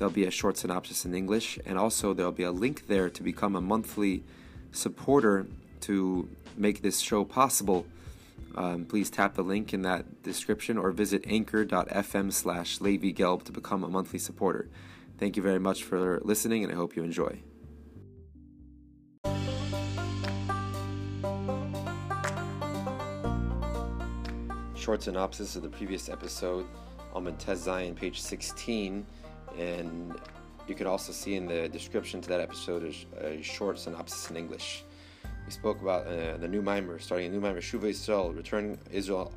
There'll be a short synopsis in English, and also there'll be a link there to become a monthly supporter to make this show possible. Um, please tap the link in that description or visit anchor.fm slash Gelb to become a monthly supporter. Thank you very much for listening, and I hope you enjoy. Short synopsis of the previous episode, Almond Tez Zion, page 16 and you can also see in the description to that episode a, short synopsis in English. We spoke about uh, the new mimer, starting a new mimer, Shuva Yisrael, return Israel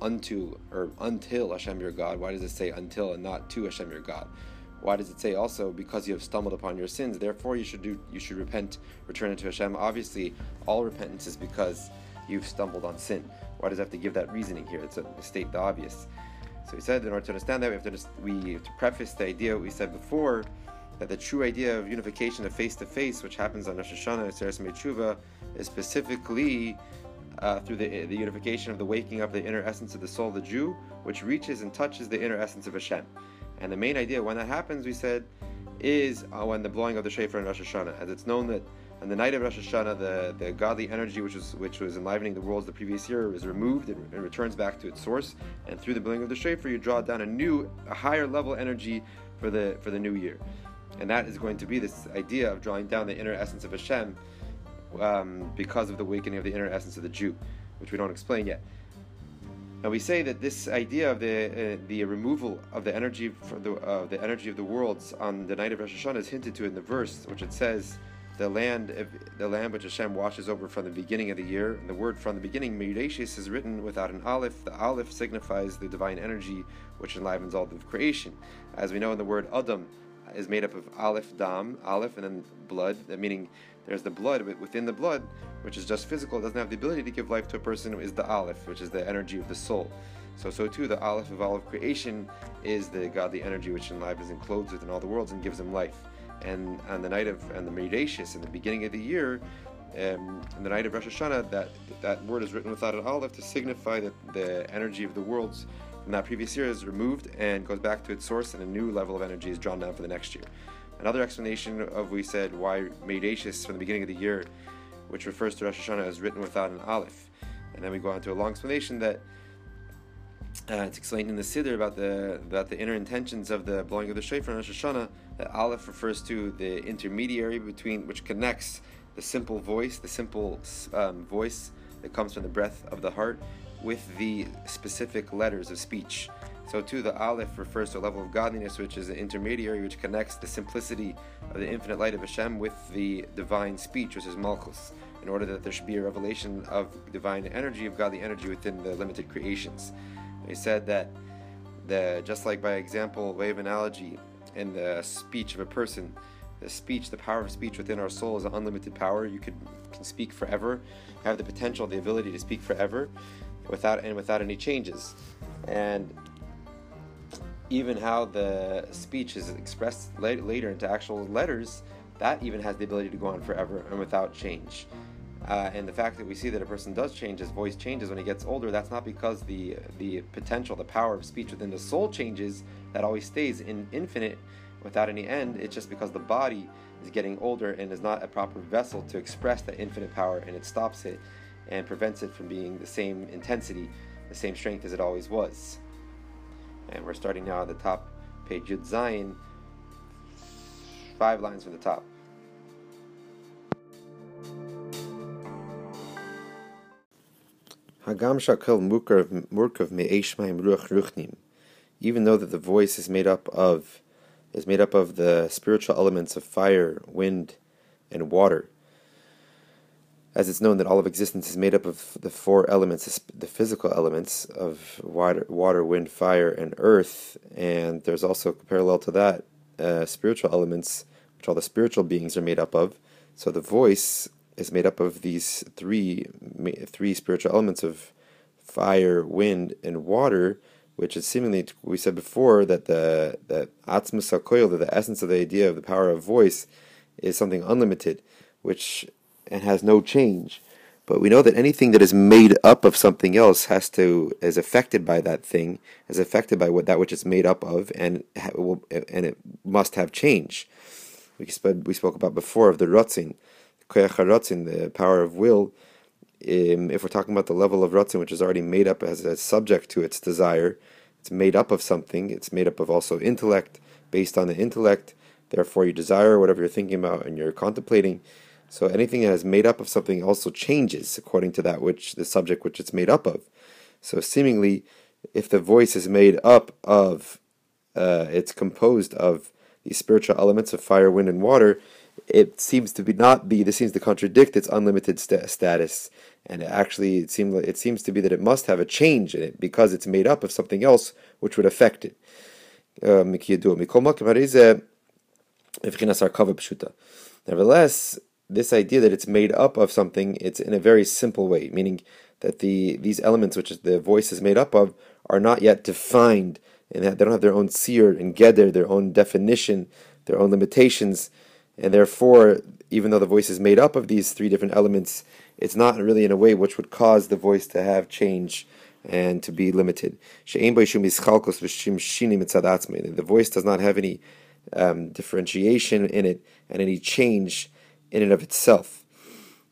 unto or until Hashem your God. Why does it say until and not to Hashem your God? Why does it say also because you have stumbled upon your sins? Therefore, you should do you should repent, return unto Hashem. Obviously, all repentance is because you've stumbled on sin. Why does it have to give that reasoning here? It's a state the obvious. So we said in order to understand that, we have to we have to preface the idea we said before that the true idea of unification of face to face, which happens on Rosh Hashanah and Seres Tshuva, is specifically uh, through the, the unification of the waking up the inner essence of the soul of the Jew, which reaches and touches the inner essence of Hashem. And the main idea when that happens, we said, is uh, when the blowing of the shofar in Rosh Hashanah, as it's known that on the night of Rosh Hashanah, the, the godly energy which was which was enlivening the worlds the previous year is removed and, and returns back to its source. And through the blowing of the shofar, you draw down a new, a higher level energy for the for the new year. And that is going to be this idea of drawing down the inner essence of Hashem um, because of the awakening of the inner essence of the Jew, which we don't explain yet. And we say that this idea of the uh, the removal of the energy for the uh, the energy of the worlds on the night of Rosh Hashanah is hinted to in the verse, which it says the land, the land which Hashem washes over from the beginning of the year. And the word from the beginning, Mirashis, is written without an aleph. The aleph signifies the divine energy which enlivens all of creation. As we know in the word Adam is made up of aleph, dam, aleph, and then blood, meaning there's the blood, but within the blood, which is just physical, doesn't have the ability to give life to a person, is the aleph, which is the energy of the soul. So, so too, the aleph of all of creation is the godly energy which enlivens and clothes within all the worlds and gives them life and on the night of and the Meridashis in the beginning of the year, um, in the night of Rosh Hashanah, that that word is written without an aleph to signify that the energy of the worlds from that previous year is removed and goes back to its source, and a new level of energy is drawn down for the next year. Another explanation of we said why Meridashis from the beginning of the year, which refers to Rosh Hashanah, is written without an aleph, and then we go on to a long explanation that uh, it's explained in the Siddur about the about the inner intentions of the blowing of the shofar in Rosh Hashanah. That Aleph refers to the intermediary between which connects the simple voice, the simple um, voice that comes from the breath of the heart, with the specific letters of speech. So too, the Aleph refers to a level of godliness, which is an intermediary which connects the simplicity of the infinite light of Hashem with the divine speech, which is Malchus, in order that there should be a revelation of divine energy, of godly energy within the limited creations. He said that the just like by example, of analogy, in the speech of a person, the speech, the power of speech within our soul is an unlimited power. You could can speak forever, have the potential, the ability to speak forever, without and without any changes. And even how the speech is expressed later into actual letters, that even has the ability to go on forever and without change. Uh, and the fact that we see that a person does change, his voice changes when he gets older, that's not because the the potential, the power of speech within the soul changes. That always stays in infinite, without any end. It's just because the body is getting older and is not a proper vessel to express that infinite power, and it stops it and prevents it from being the same intensity, the same strength as it always was. And we're starting now at the top, page Yud Zayin, five lines from the top. Hagam shakel murkav ruach ruchnim. Even though that the voice is made up of is made up of the spiritual elements of fire, wind, and water. As it's known that all of existence is made up of the four elements, the physical elements of water, water wind, fire, and earth, and there's also parallel to that uh, spiritual elements, which all the spiritual beings are made up of. So the voice is made up of these three three spiritual elements of fire, wind, and water, which is seemingly we said before that the that atzmus that the essence of the idea of the power of voice, is something unlimited, which and has no change. But we know that anything that is made up of something else has to is affected by that thing, is affected by what that which it's made up of, and and it must have change. We spoke, we spoke about before of the rotzin, the power of will. Um, if we're talking about the level of rotzin, which is already made up as a subject to its desire, it's made up of something. It's made up of also intellect, based on the intellect. Therefore, you desire whatever you're thinking about and you're contemplating. So anything that is made up of something also changes according to that which the subject which it's made up of. So seemingly, if the voice is made up of, uh, it's composed of these spiritual elements of fire, wind, and water, it seems to be not be. This seems to contradict its unlimited st- status, and actually, it seems it seems to be that it must have a change in it because it's made up of something else which would affect it. Uh, Nevertheless, this idea that it's made up of something, it's in a very simple way, meaning that the these elements which the voice is made up of are not yet defined, and that they don't have their own seer and geder, their own definition, their own limitations, and therefore, even though the voice is made up of these three different elements, it's not really in a way which would cause the voice to have change and to be limited. The voice does not have any um, differentiation in it and any change in and of itself.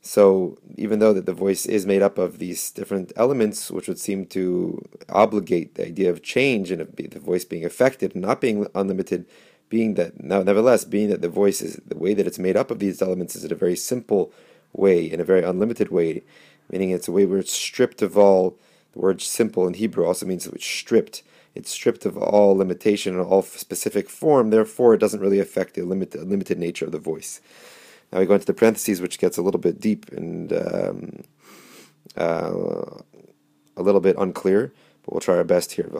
So even though that the voice is made up of these different elements, which would seem to obligate the idea of change and of the voice being affected and not being unlimited, being that now nevertheless being that the voice is the way that it's made up of these elements is in a very simple way, in a very unlimited way, meaning it's a way where it's stripped of all. The word "simple" in Hebrew also means it's stripped. It's stripped of all limitation and all specific form. Therefore, it doesn't really affect the limited, limited nature of the voice. Now we go into the parentheses, which gets a little bit deep and um, uh, a little bit unclear, but we'll try our best here.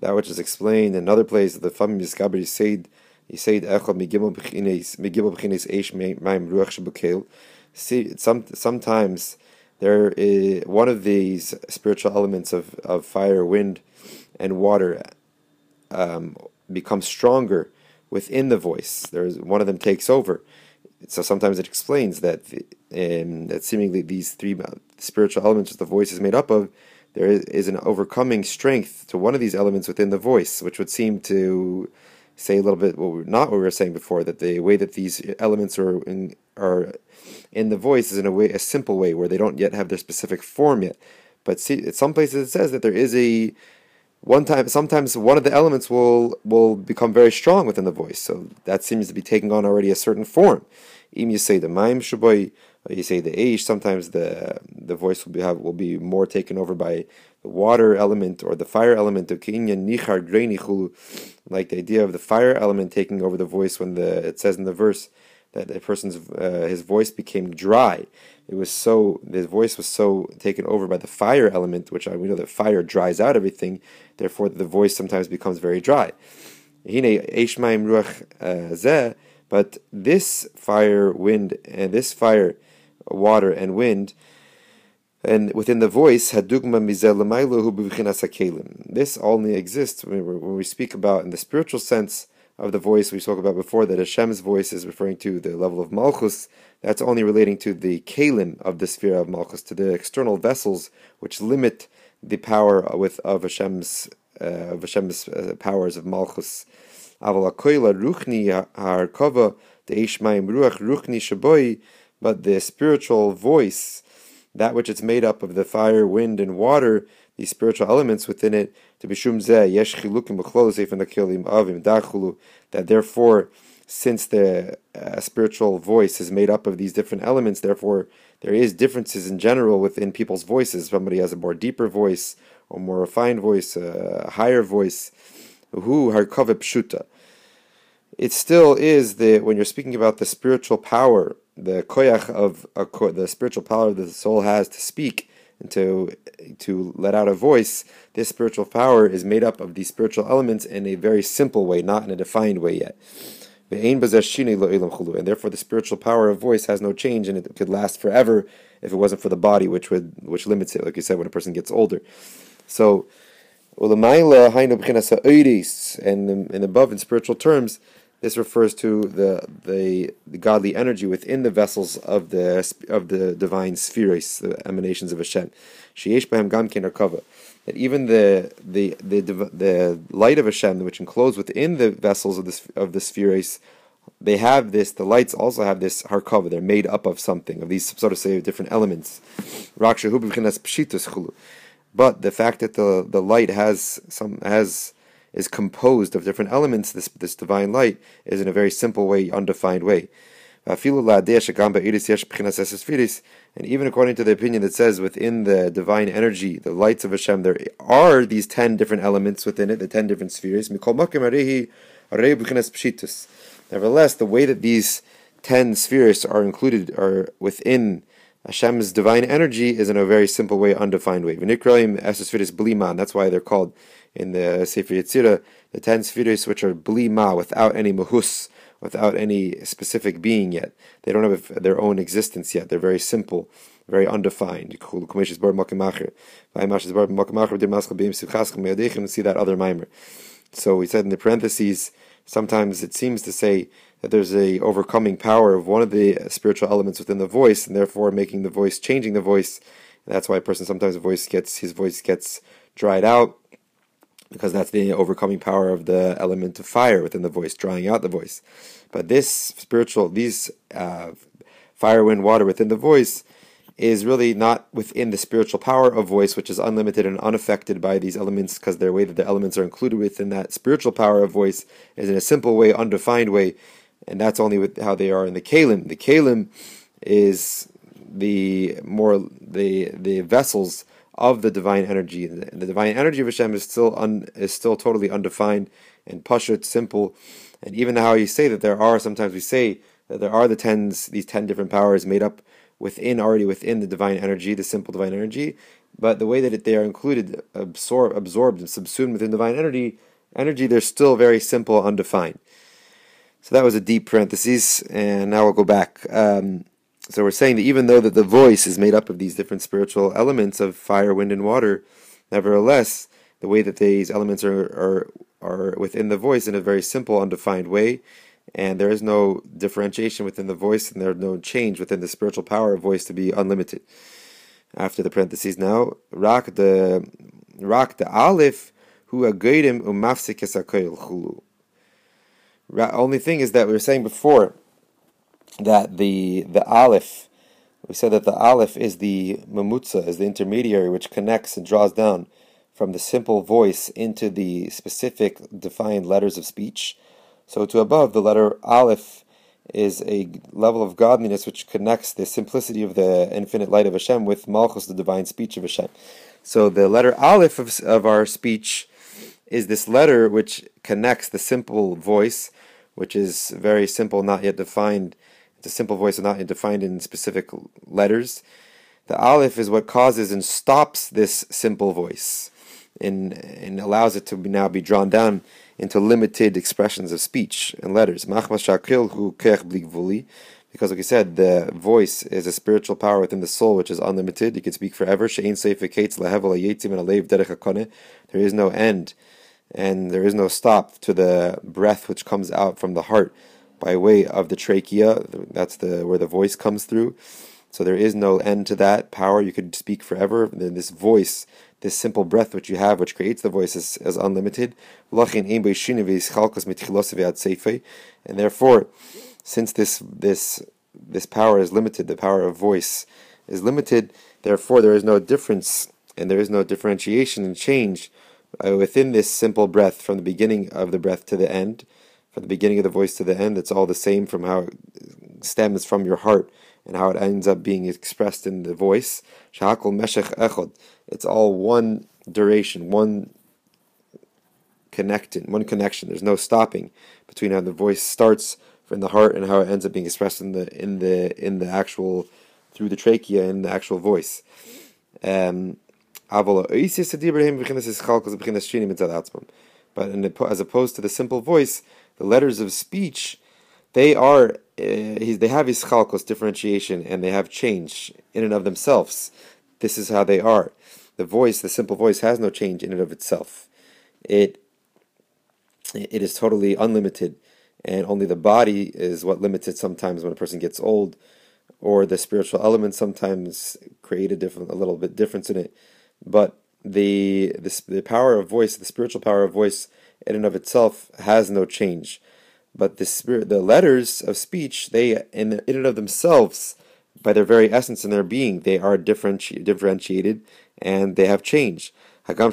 That which is explained in another place, of the Famim Yiskaber Yisaid Yisaid Echad Migimel B'chines Eish Maim Ruach. See, some sometimes there is one of these spiritual elements of, of fire, wind, and water um, becomes stronger within the voice. There's one of them takes over. So sometimes it explains that um, that seemingly these three spiritual elements that the voice is made up of, there is an overcoming strength to one of these elements within the voice, which would seem to say a little bit what we're, not what we were saying before that the way that these elements are in, are in the voice is in a way a simple way where they don't yet have their specific form yet. But see, at some places it says that there is a one time sometimes one of the elements will will become very strong within the voice so that seems to be taking on already a certain form you say the maim shuboy you say the age, sometimes the the voice will be have, will be more taken over by the water element or the fire element of nichar like the idea of the fire element taking over the voice when the it says in the verse that a person's uh, his voice became dry it was so his voice was so taken over by the fire element, which we know that fire dries out everything. Therefore, the voice sometimes becomes very dry. Uh, but this fire, wind, and this fire, water, and wind, and within the voice, Hadugma Mizel this only exists when we speak about in the spiritual sense of the voice we spoke about before, that Hashem's voice is referring to the level of Malchus, that's only relating to the kalim of the sphere of Malchus, to the external vessels which limit the power with of Hashem's uh, of Hashem's uh, powers of Malchus. ruchni harkova ruach ruchni shaboy, but the spiritual voice, that which it's made up of the fire, wind, and water, these spiritual elements within it, to be zeh yesh chilukim avim dachulu, that therefore since the uh, spiritual voice is made up of these different elements, therefore there is differences in general within people's voices. Somebody has a more deeper voice, or more refined voice, a higher voice. Who pshuta. It still is the when you're speaking about the spiritual power, the koyach of a, the spiritual power that the soul has to speak and to to let out a voice. This spiritual power is made up of these spiritual elements in a very simple way, not in a defined way yet. and therefore the spiritual power of voice has no change and it could last forever if it wasn't for the body, which would which limits it, like you said, when a person gets older. So, and and above in spiritual terms, this refers to the, the the godly energy within the vessels of the of the divine spheres, the emanations of Hashem. Sheyesh b'hem gam That even the the the the light of Hashem, which enclosed within the vessels of the of the spheres, they have this. The lights also have this harkava. They're made up of something of these sort of say different elements. But the fact that the the light has some has is composed of different elements, this, this divine light, is in a very simple way, undefined way. And even according to the opinion that says within the divine energy, the lights of Hashem, there are these ten different elements within it, the ten different spheres. Nevertheless, the way that these ten spheres are included are within Hashem's divine energy is in a very simple way, undefined way. That's why they're called in the Sefer Yetzirah, the ten spheres which are blima, without any mahus, without any specific being yet. They don't have their own existence yet. They're very simple, very undefined. See that other mimer. So we said in the parentheses, sometimes it seems to say that there's a overcoming power of one of the spiritual elements within the voice, and therefore making the voice, changing the voice. And that's why a person sometimes voice gets his voice gets dried out because that's the overcoming power of the element of fire within the voice, drawing out the voice. But this spiritual, these uh, fire, wind, water within the voice is really not within the spiritual power of voice, which is unlimited and unaffected by these elements, because the way that the elements are included within that spiritual power of voice is in a simple way, undefined way, and that's only with how they are in the kalim. The kalim is the more the the vessels of the divine energy. And the, divine energy of Hashem is still un, is still totally undefined and pashut, simple. And even how you say that there are sometimes we say that there are the tens these ten different powers made up within already within the divine energy, the simple divine energy. But the way that it, they are included, absorb, absorbed, and subsumed within divine energy, energy, they're still very simple, undefined. So that was a deep parenthesis, and now we'll go back. Um, so we're saying that even though that the voice is made up of these different spiritual elements of fire, wind, and water, nevertheless, the way that these elements are are are within the voice in a very simple, undefined way, and there is no differentiation within the voice, and there's no change within the spiritual power of voice to be unlimited. After the parentheses now, rak the rak the aleph hu agaydim umafsik. Only thing is that we were saying before that the the aleph, we said that the aleph is the mamutza, is the intermediary which connects and draws down from the simple voice into the specific defined letters of speech. So to above, the letter aleph is a level of godliness which connects the simplicity of the infinite light of Hashem with malchus, the divine speech of Hashem. So the letter aleph of, of our speech is this letter which connects the simple voice, which is very simple, not yet defined, the simple voice is not defined in specific letters. The aleph is what causes and stops this simple voice and, and allows it to be now be drawn down into limited expressions of speech and letters. Because, like I said, the voice is a spiritual power within the soul which is unlimited. You can speak forever. There is no end and there is no stop to the breath which comes out from the heart by way of the trachea. That's the where the voice comes through. So there is no end to that power. You could speak forever. Then this voice, this simple breath which you have, which creates the voice, is, is unlimited. And therefore, since this this this power is limited, the power of voice is limited. Therefore, there is no difference and there is no differentiation and change uh, within this simple breath from the beginning of the breath to the end from the beginning of the voice to the end, it's all the same from how it stems from your heart and how it ends up being expressed in the voice. It's all one duration, one connecting, one connection. There's no stopping between how the voice starts from the heart and how it ends up being expressed in the in the in the actual through the trachea in the actual voice. Um, but in, as opposed to the simple voice, the letters of speech they are uh, they have ischalkos differentiation and they have change in and of themselves. This is how they are. The voice, the simple voice, has no change in and of itself. It it is totally unlimited, and only the body is what limits it. Sometimes when a person gets old, or the spiritual elements sometimes create a different, a little bit difference in it. But the the, the power of voice, the spiritual power of voice, in and of itself has no change. But the spirit, the letters of speech, they in, in and of themselves, by their very essence and their being, they are differenti- differentiated and they have change. Even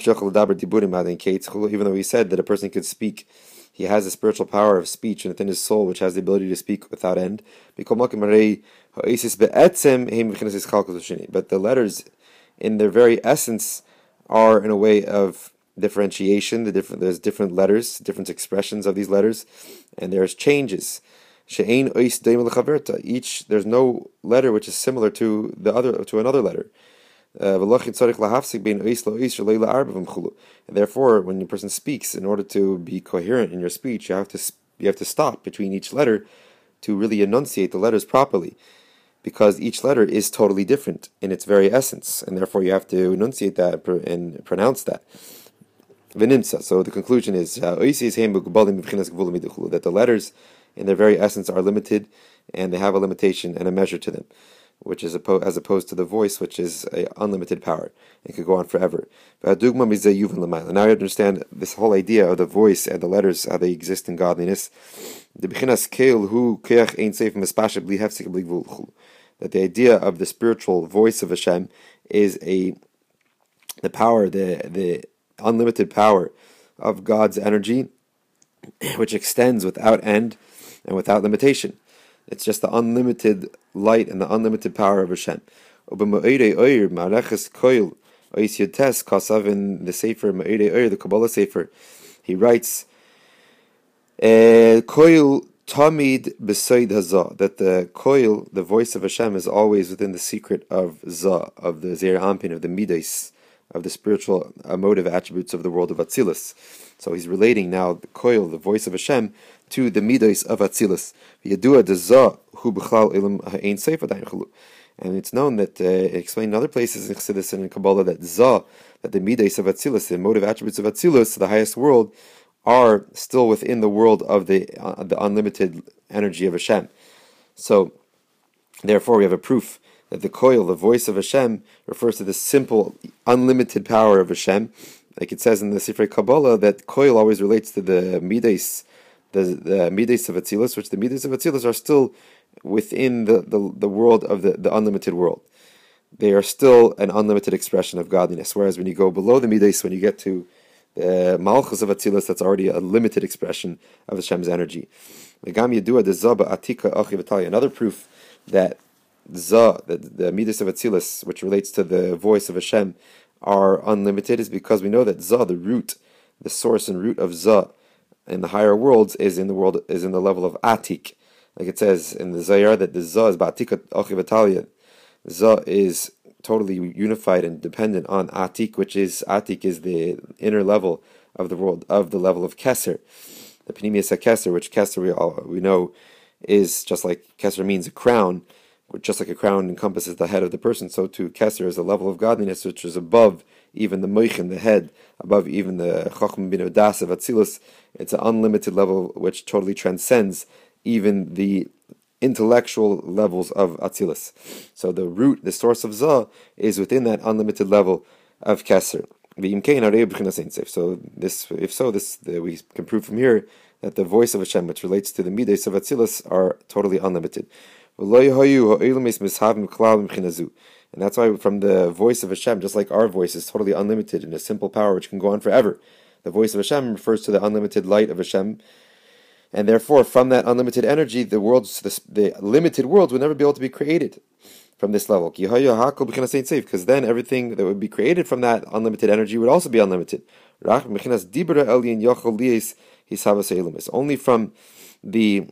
though he said that a person could speak, he has a spiritual power of speech within his soul, which has the ability to speak without end. But the letters, in their very essence, are in a way of differentiation. The different there's different letters, different expressions of these letters, and there's changes. Each there's no letter which is similar to the other to another letter. Uh, therefore, when a person speaks, in order to be coherent in your speech, you have to you have to stop between each letter to really enunciate the letters properly, because each letter is totally different in its very essence, and therefore you have to enunciate that and pronounce that. So the conclusion is uh, that the letters, in their very essence, are limited, and they have a limitation and a measure to them which is as opposed to the voice, which is a unlimited power. It could go on forever. Now you understand this whole idea of the voice and the letters, how they exist in godliness. That the idea of the spiritual voice of Hashem is a the power, the the unlimited power of God's energy, which extends without end and without limitation. It's just the unlimited light and the unlimited power of Hashem. In the Sefer the Kabbalah Sefer, he writes, eh, Koil Tamid beside Hazah, that the Koil, the voice of Hashem, is always within the secret of Zah, of the Zeir Anpin, of the Midas, of the spiritual emotive attributes of the world of Atzilus. So he's relating now the Koil, the voice of Hashem, to the midas of Atzilus. And it's known that uh, explained in other places in Chassidus and in Kabbalah that Zah, that the midas of Atzilus, the motive attributes of Atzilus, the highest world, are still within the world of the uh, the unlimited energy of Hashem. So, therefore, we have a proof that the koil, the voice of Hashem, refers to the simple, unlimited power of Hashem. Like it says in the Sifrei Kabbalah, that koil always relates to the midas the, the Midas of Atzilus, which the Midas of Atzilus are still within the, the, the world of the, the unlimited world. They are still an unlimited expression of godliness. Whereas when you go below the Midas, when you get to the Malchus of Atzilus, that's already a limited expression of Hashem's energy. Another proof that Zah, that the Midas of Atzilus, which relates to the voice of Hashem, are unlimited is because we know that Zah, the root, the source and root of Zah, in the higher worlds is in the world is in the level of atik, like it says in the Zohar that the za is batika achiv Za is totally unified and dependent on atik, which is atik is the inner level of the world of the level of keser, the panemius keser, which keser we all we know is just like Kesser means a crown, just like a crown encompasses the head of the person, so too Kesser is a level of godliness which is above even the moichin, the head, above even the chacham bin das of Atzilus. It's an unlimited level which totally transcends even the intellectual levels of Atzilus. So the root, the source of Zah, is within that unlimited level of Kesser. So this, if so, this we can prove from here that the voice of Hashem, which relates to the midas of Atzilus, are totally unlimited. And that's why from the voice of Hashem, just like our voice is totally unlimited and a simple power which can go on forever, the voice of Hashem refers to the unlimited light of Hashem. And therefore, from that unlimited energy, the worlds, the, the limited worlds would never be able to be created from this level. Because then everything that would be created from that unlimited energy would also be unlimited. Only from the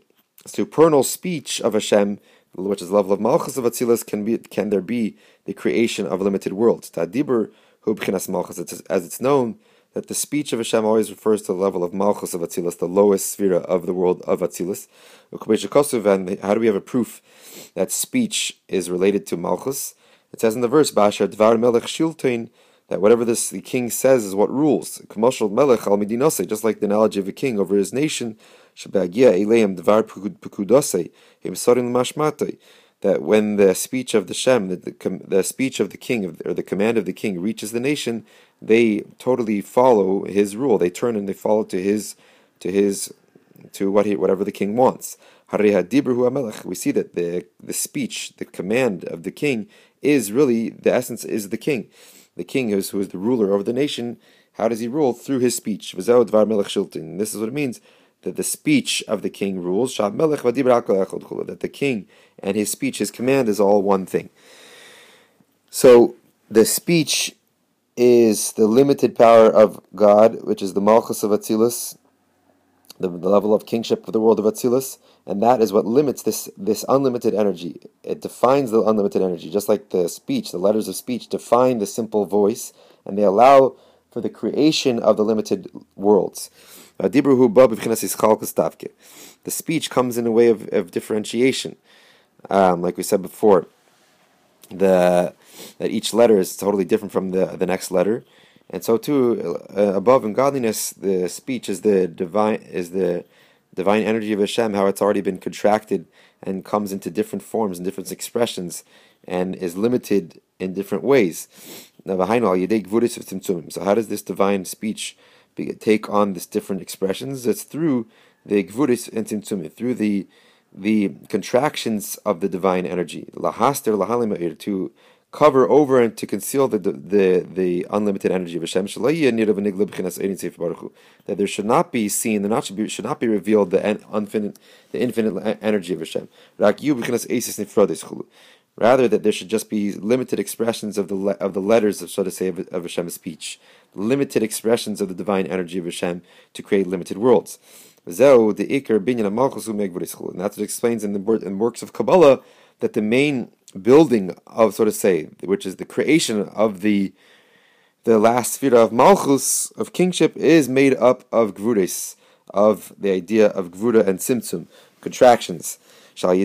supernal speech of Hashem which is the level of Malchus of Atzilus, can be can there be the creation of a limited world? Tadibur hu b'chinas Malchus, as it's known that the speech of Hashem always refers to the level of Malchus of Atzilus, the lowest sphere of the world of Atzilus. And how do we have a proof that speech is related to Malchus? It says in the verse, Bashar Dvar Melech Shiltain, that whatever this the king says is what rules. Just like the analogy of a king over his nation, That when the speech of the Shem, the, the, the speech of the king, or the command of the king reaches the nation, they totally follow his rule. They turn and they follow to his, to his, to what he, whatever the king wants. We see that the the speech, the command of the king, is really the essence is the king. The king is who is the ruler over the nation. How does he rule? Through his speech. This is what it means that the speech of the king rules, that the king and his speech, his command is all one thing. So the speech is the limited power of God, which is the Malchus of Atzilus, the, the level of kingship of the world of Atzilus, and that is what limits this, this unlimited energy. It defines the unlimited energy, just like the speech, the letters of speech define the simple voice, and they allow for the creation of the limited worlds. The speech comes in a way of, of differentiation. Um, like we said before, the that each letter is totally different from the, the next letter. And so too, uh, above in godliness, the speech is the divine is the divine energy of Hashem, how it's already been contracted and comes into different forms and different expressions and is limited in different ways. So how does this divine speech take on this different expressions. It's through the gvuris and through the the contractions of the divine energy, lahaster lahalim to cover over and to conceal the the the unlimited energy of Hashem. That there should not be seen, there not should be should not be revealed the infinite the infinite energy of Hashem. Rather, that there should just be limited expressions of the of the letters so to say of, of Hashem's speech, limited expressions of the divine energy of Hashem to create limited worlds. And that's what explains in the in works of Kabbalah that the main building of so to say, which is the creation of the the last sphere of Malchus of kingship is made up of gvuris, of the idea of gvura and tzimtzum, contractions. Through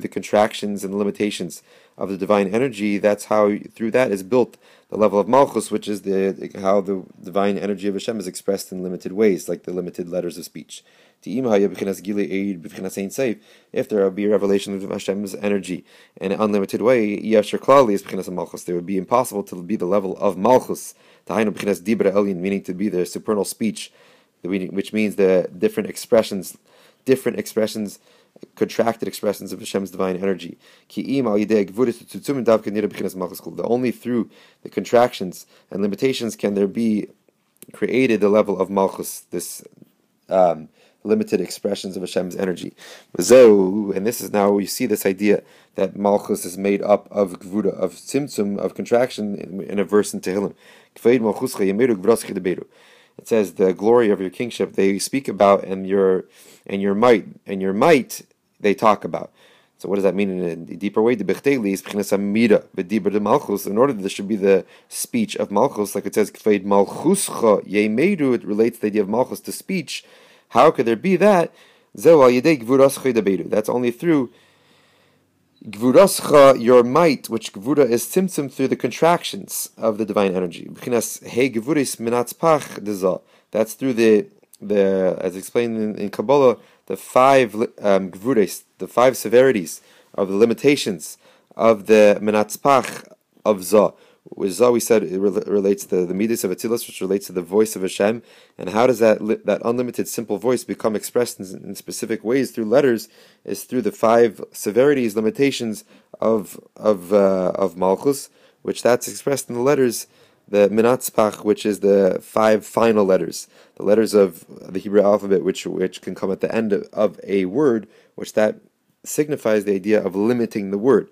the contractions and limitations of the divine energy, that's how through that is built the level of Malchus, which is the how the divine energy of Hashem is expressed in limited ways, like the limited letters of speech. If there will be a revelation of Hashem's energy in an unlimited way, there would be impossible to be the level of Malchus, meaning to be the supernal speech which means the different expressions, different expressions, contracted expressions of Hashem's divine energy. Only through the contractions and limitations can there be created the level of Malchus, this um, limited expressions of Hashem's energy. And this is now you see this idea that Malchus is made up of Gvura, of Tzimtzum, of contraction in, in a verse in Tehillim it says the glory of your kingship they speak about and your and your might and your might they talk about. So what does that mean in a deeper way? In order that this should be the speech of Malchus, like it says, it relates the idea of Malchus to speech. How could there be that? That's only through Gvurascha, your might, which Gvura is tzimtzum through the contractions of the divine energy. That's through the the as explained in, in Kabbalah, the five um, the five severities of the limitations of the Menatzpach of Zah. Zah, we said, it relates to the Midas of Atzilus, which relates to the voice of Hashem. And how does that that unlimited simple voice become expressed in, in specific ways through letters? Is through the five severities, limitations of of uh, of Malchus, which that's expressed in the letters, the Minatzpach, which is the five final letters, the letters of the Hebrew alphabet, which which can come at the end of, of a word, which that signifies the idea of limiting the word.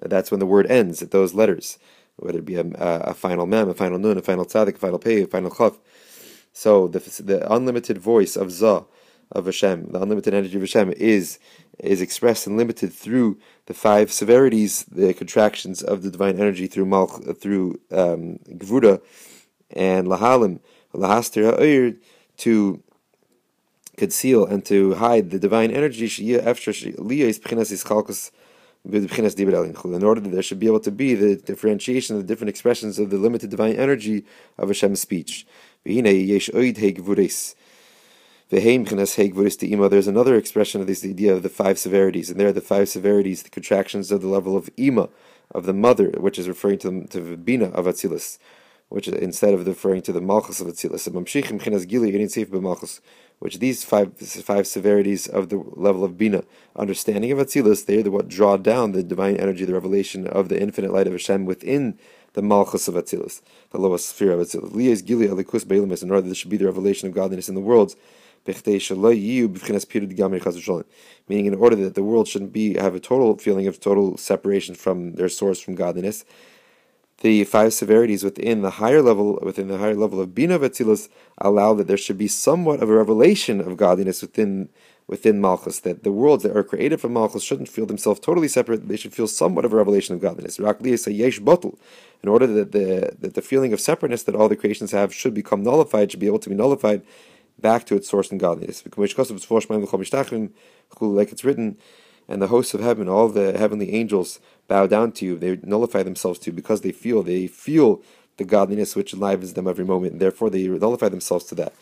That's when the word ends at those letters whether it be a, a, final mem, a final nun, a final tzadik, a final pei, a final chaf. So the, the unlimited voice of Zah, of Hashem, the unlimited energy of Hashem, is is expressed and limited through the five severities, the contractions of the divine energy through Malch, through um, Gvura and Lahalim, Lahastir to conceal and to hide the divine energy. In order that there should be able to be the differentiation of the different expressions of the limited divine energy of Hashem's speech. There's another expression of this idea of the five severities, and there are the five severities, the contractions of the level of ima, of the mother, which is referring to the, to bina of Atzilus, which is, instead of referring to the malchus of Atzilus, which these five five severities of the level of bina, understanding of Atzilus, they are what draw down the divine energy, the revelation of the infinite light of Hashem within the malchus of Atzilus, the lowest sphere of Atzilus. In order that there should be the revelation of godliness in the worlds meaning in order that the world shouldn't be have a total feeling of total separation from their source from godliness. The five severities within the higher level, within the higher level of bina v'tzilus, allow that there should be somewhat of a revelation of godliness within within Malchus, that the worlds that are created from Malchus shouldn't feel themselves totally separate, they should feel somewhat of a revelation of godliness. In order that the, that the feeling of separateness that all the creations have should become nullified, should be able to be nullified, back to its source in godliness. Like it's written, and the hosts of heaven, all the heavenly angels, bow down to you. They nullify themselves to you because they feel they feel the godliness which enlivens them every moment, and therefore they nullify themselves to that.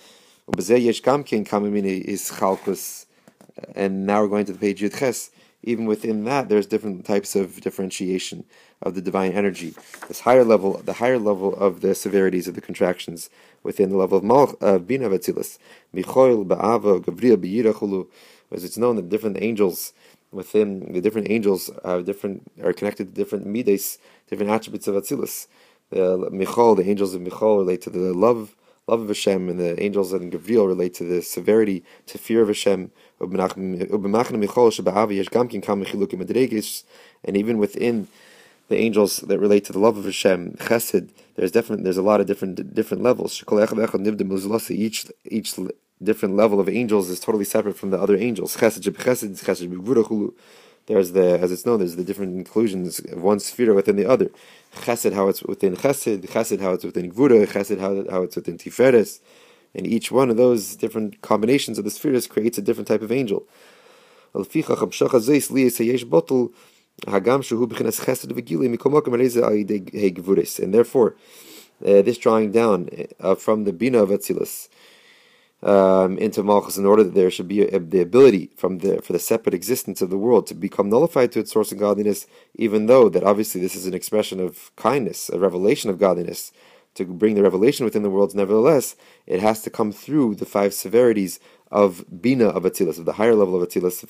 And now we're going to the page Yud Ches. Even within that, there's different types of differentiation of the divine energy. This higher level, the higher level of the severities of the contractions within the level of Malch, uh, Bina Vatzilis. Michoil, Ba'ava, Gavriya, B'yirachulu, as it's known that different angels within the different angels have different are connected to different midas, different attributes of Atzilus. The Michal, the angels of Michal relate to the love love of Hashem, and the angels in Gavriel relate to the severity, to fear of Hashem. And even within the angels that relate to the love of Hashem, Chesed, there's different. There's a lot of different different levels. Each each different level of angels is totally separate from the other angels. Chesed chesed, chesed There's the as it's known. There's the different inclusions of one sphere within the other. Chesed how it's within Chesed, Chesed how it's within Gvura, Chesed how how it's within Tiferes, and each one of those different combinations of the spheres creates a different type of angel. And therefore, uh, this drawing down uh, from the Bina of Atzilus um, into Malchus, in order that there should be a, the ability from the for the separate existence of the world to become nullified to its source of godliness, even though that obviously this is an expression of kindness, a revelation of godliness, to bring the revelation within the worlds. Nevertheless, it has to come through the five severities of bina of Atzilus, of the higher level of Atzilus,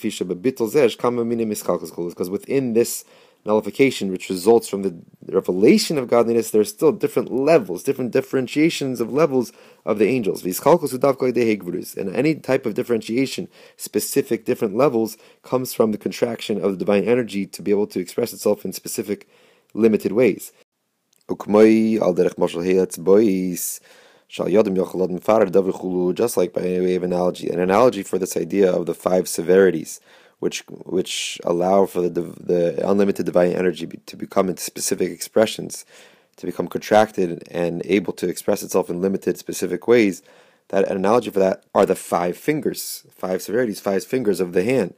because within this nullification, which results from the revelation of godliness, there are still different levels, different differentiations of levels of the angels. And any type of differentiation, specific different levels, comes from the contraction of the divine energy to be able to express itself in specific limited ways. Just like by any way of analogy, an analogy for this idea of the five severities, which which allow for the the unlimited divine energy to become into specific expressions, to become contracted and able to express itself in limited specific ways. That an analogy for that are the five fingers, five severities, five fingers of the hand.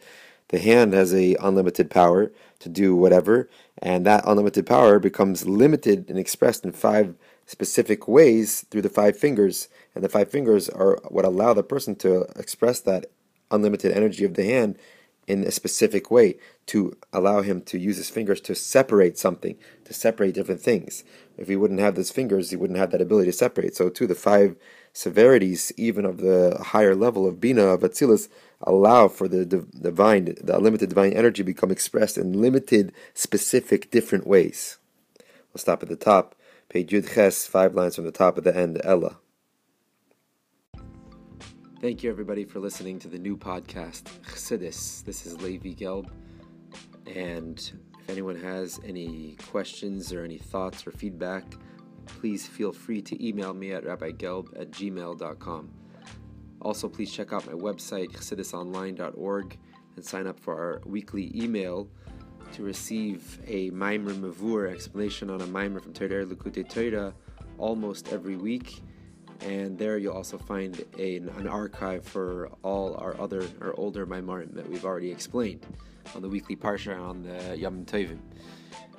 The hand has a unlimited power to do whatever, and that unlimited power becomes limited and expressed in five specific ways through the five fingers, and the five fingers are what allow the person to express that unlimited energy of the hand in a specific way to allow him to use his fingers to separate something, to separate different things. If he wouldn't have those fingers, he wouldn't have that ability to separate. So, too, the five severities, even of the higher level of Bina, of Atzilus, allow for the divine, the unlimited divine energy become expressed in limited, specific, different ways. We'll stop at the top. Page Yud Ches, five lines from the top of the end, Ella. Thank you, everybody, for listening to the new podcast, Chassidus. This is Levi Gelb. And if anyone has any questions or any thoughts or feedback, please feel free to email me at rabbigelb at gmail.com. Also, please check out my website, chassidusonline.org, and sign up for our weekly email to receive a Maimer Mavur explanation on a Maimer from Torah Likutei Torah almost every week. And there you'll also find a, an archive for all our other or older Maimarim that we've already explained on the weekly Parsha on the Yom Tovim.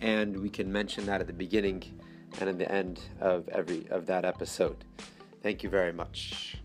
and we can mention that at the beginning and at the end of every of that episode. Thank you very much.